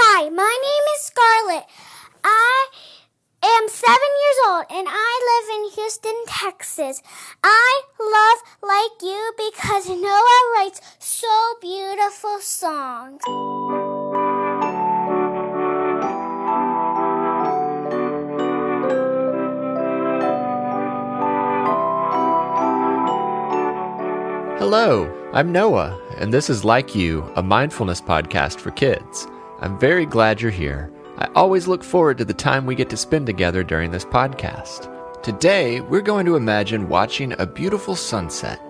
Hi, my name is Scarlett. I am seven years old and I live in Houston, Texas. I love Like You because Noah writes so beautiful songs. Hello, I'm Noah, and this is Like You, a mindfulness podcast for kids. I'm very glad you're here. I always look forward to the time we get to spend together during this podcast. Today, we're going to imagine watching a beautiful sunset.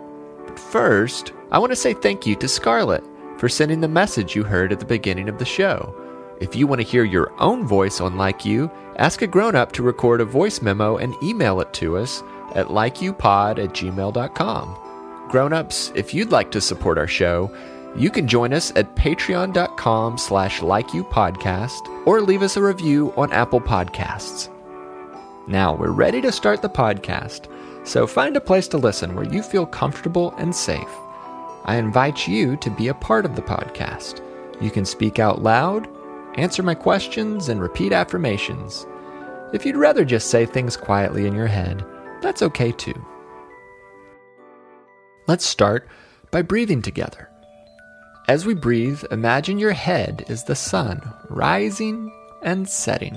But first, I want to say thank you to Scarlett for sending the message you heard at the beginning of the show. If you want to hear your own voice on Like You, ask a grown up to record a voice memo and email it to us at likeyoupod at gmail.com. Grown-ups, if you'd like to support our show, you can join us at patreon.com slash likeyoupodcast or leave us a review on Apple Podcasts. Now, we're ready to start the podcast, so find a place to listen where you feel comfortable and safe. I invite you to be a part of the podcast. You can speak out loud, answer my questions, and repeat affirmations. If you'd rather just say things quietly in your head, that's okay too. Let's start by breathing together. As we breathe, imagine your head is the sun, rising and setting.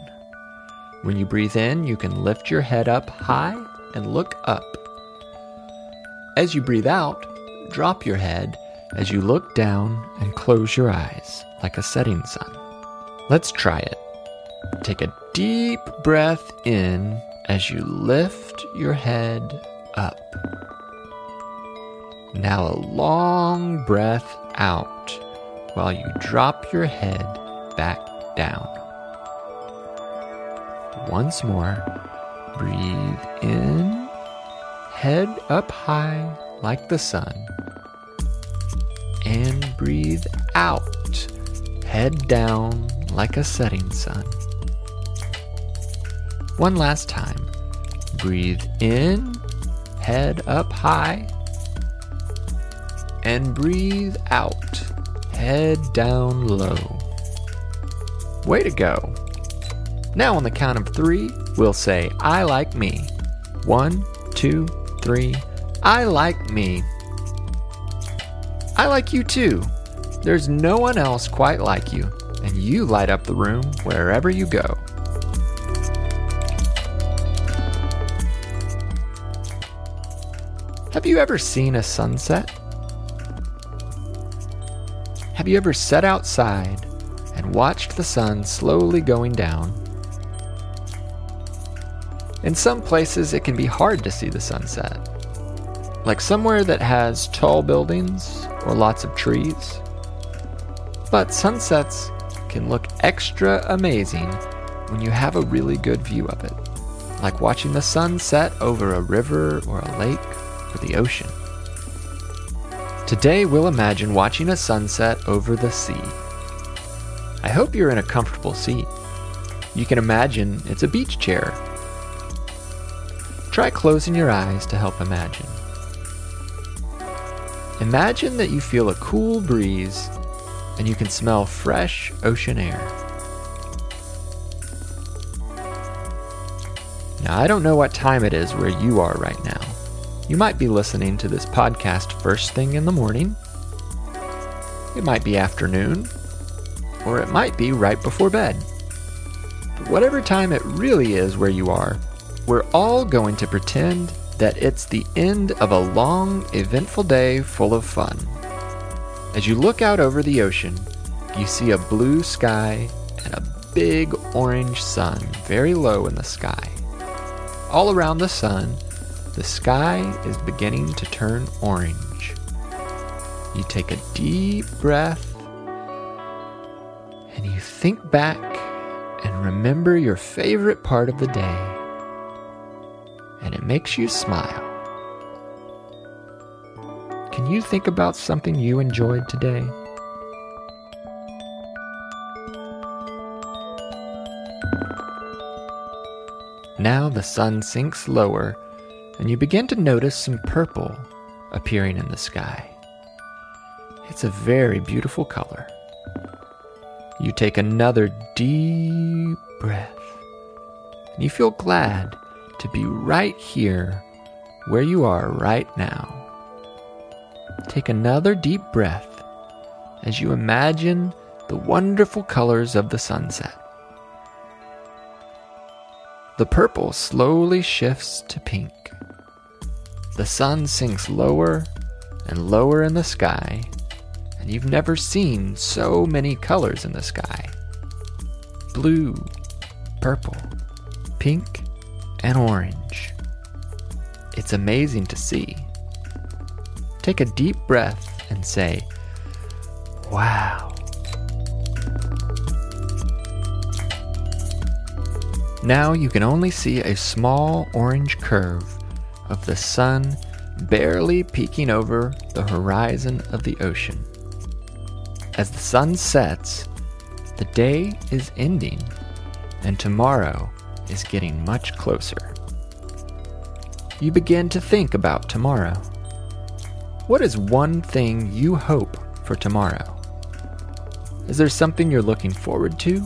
When you breathe in, you can lift your head up high and look up. As you breathe out, drop your head as you look down and close your eyes like a setting sun. Let's try it. Take a deep breath in as you lift your head up. Now a long breath out while you drop your head back down. Once more, breathe in, head up high like the sun, and breathe out, head down like a setting sun. One last time, breathe in, head up high and breathe out. Head down low. Way to go. Now, on the count of three, we'll say, I like me. One, two, three. I like me. I like you too. There's no one else quite like you, and you light up the room wherever you go. Have you ever seen a sunset? Have you ever sat outside and watched the sun slowly going down? In some places, it can be hard to see the sunset, like somewhere that has tall buildings or lots of trees. But sunsets can look extra amazing when you have a really good view of it, like watching the sun set over a river or a lake or the ocean. Today we'll imagine watching a sunset over the sea. I hope you're in a comfortable seat. You can imagine it's a beach chair. Try closing your eyes to help imagine. Imagine that you feel a cool breeze and you can smell fresh ocean air. Now, I don't know what time it is where you are right now. You might be listening to this podcast first thing in the morning. It might be afternoon, or it might be right before bed. But whatever time it really is where you are, we're all going to pretend that it's the end of a long, eventful day full of fun. As you look out over the ocean, you see a blue sky and a big orange sun very low in the sky. All around the sun, the sky is beginning to turn orange. You take a deep breath and you think back and remember your favorite part of the day. And it makes you smile. Can you think about something you enjoyed today? Now the sun sinks lower and you begin to notice some purple appearing in the sky. It's a very beautiful color. You take another deep breath. And you feel glad to be right here where you are right now. Take another deep breath as you imagine the wonderful colors of the sunset. The purple slowly shifts to pink. The sun sinks lower and lower in the sky, and you've never seen so many colors in the sky blue, purple, pink, and orange. It's amazing to see. Take a deep breath and say, Wow. Now you can only see a small orange curve of the sun barely peeking over the horizon of the ocean. As the sun sets, the day is ending and tomorrow is getting much closer. You begin to think about tomorrow. What is one thing you hope for tomorrow? Is there something you're looking forward to?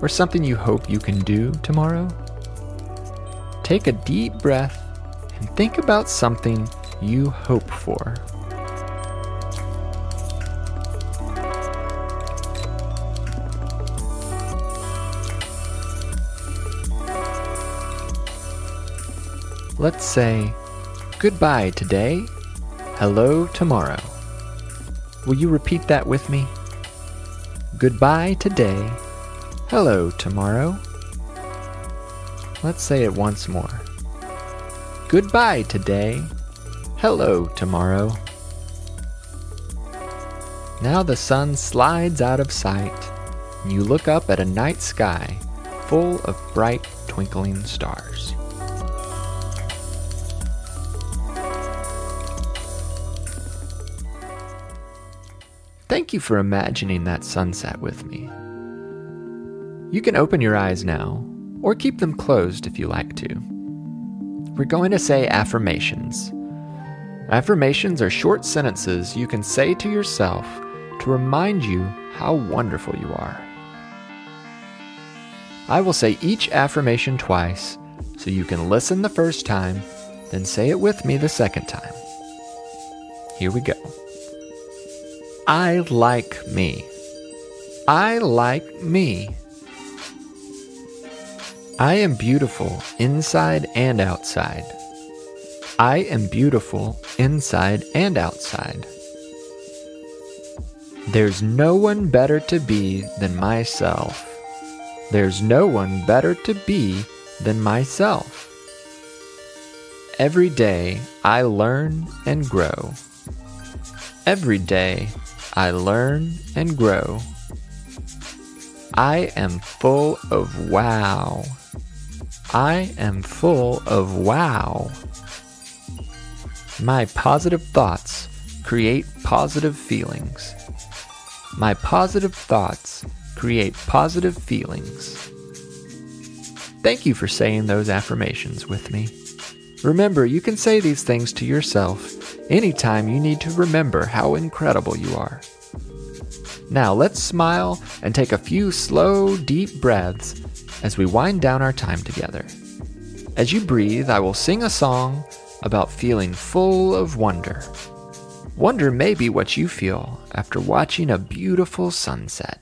Or something you hope you can do tomorrow? Take a deep breath and think about something you hope for. Let's say goodbye today, hello tomorrow. Will you repeat that with me? Goodbye today, hello tomorrow. Let's say it once more. Goodbye today, hello tomorrow. Now the sun slides out of sight, and you look up at a night sky full of bright twinkling stars. Thank you for imagining that sunset with me. You can open your eyes now, or keep them closed if you like to. We're going to say affirmations. Affirmations are short sentences you can say to yourself to remind you how wonderful you are. I will say each affirmation twice so you can listen the first time, then say it with me the second time. Here we go. I like me. I like me. I am beautiful inside and outside. I am beautiful inside and outside. There's no one better to be than myself. There's no one better to be than myself. Every day I learn and grow. Every day I learn and grow. I am full of wow. I am full of wow. My positive thoughts create positive feelings. My positive thoughts create positive feelings. Thank you for saying those affirmations with me. Remember, you can say these things to yourself anytime you need to remember how incredible you are. Now let's smile and take a few slow, deep breaths as we wind down our time together. As you breathe, I will sing a song about feeling full of wonder. Wonder may be what you feel after watching a beautiful sunset.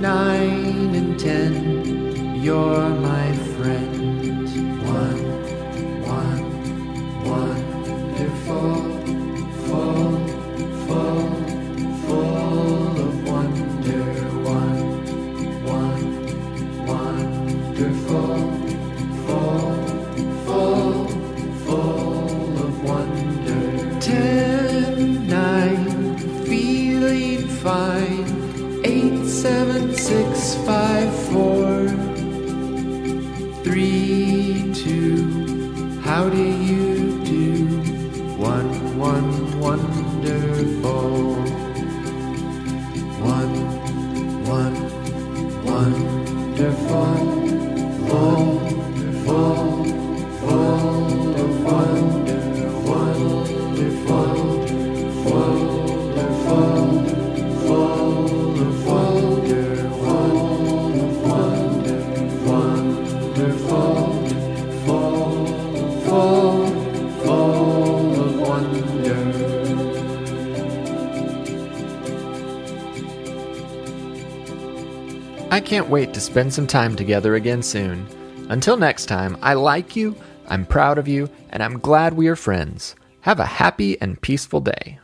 Nine and ten, you're my friend. One, one, wonderful, full, full, full of wonder. One, one, wonderful, full, full, full of wonder. ten, nine, feeling fine. Eight, seven, six, five, four, three, two. How do you do? One, one, wonderful. One, one, wonderful. Wonderful, I can't wait to spend some time together again soon. Until next time, I like you, I'm proud of you, and I'm glad we are friends. Have a happy and peaceful day.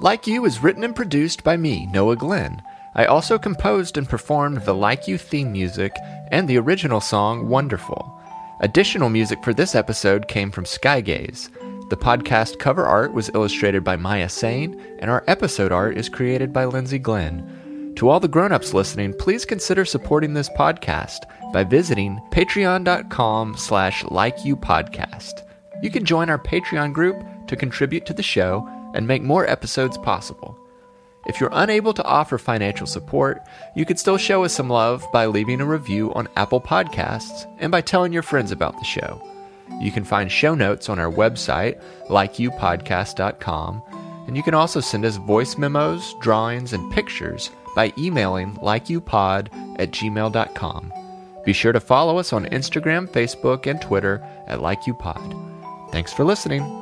Like You is written and produced by me, Noah Glenn. I also composed and performed the Like You theme music and the original song Wonderful. Additional music for this episode came from Skygaze. The podcast cover art was illustrated by Maya Sain, and our episode art is created by Lindsay Glenn. To all the grown-ups listening, please consider supporting this podcast by visiting patreon.com slash likeyoupodcast. You can join our Patreon group to contribute to the show and make more episodes possible. If you're unable to offer financial support, you could still show us some love by leaving a review on Apple Podcasts and by telling your friends about the show. You can find show notes on our website, likeyoupodcast.com, and you can also send us voice memos, drawings, and pictures by emailing likeyoupod at gmail.com. Be sure to follow us on Instagram, Facebook, and Twitter at likeyoupod. Thanks for listening.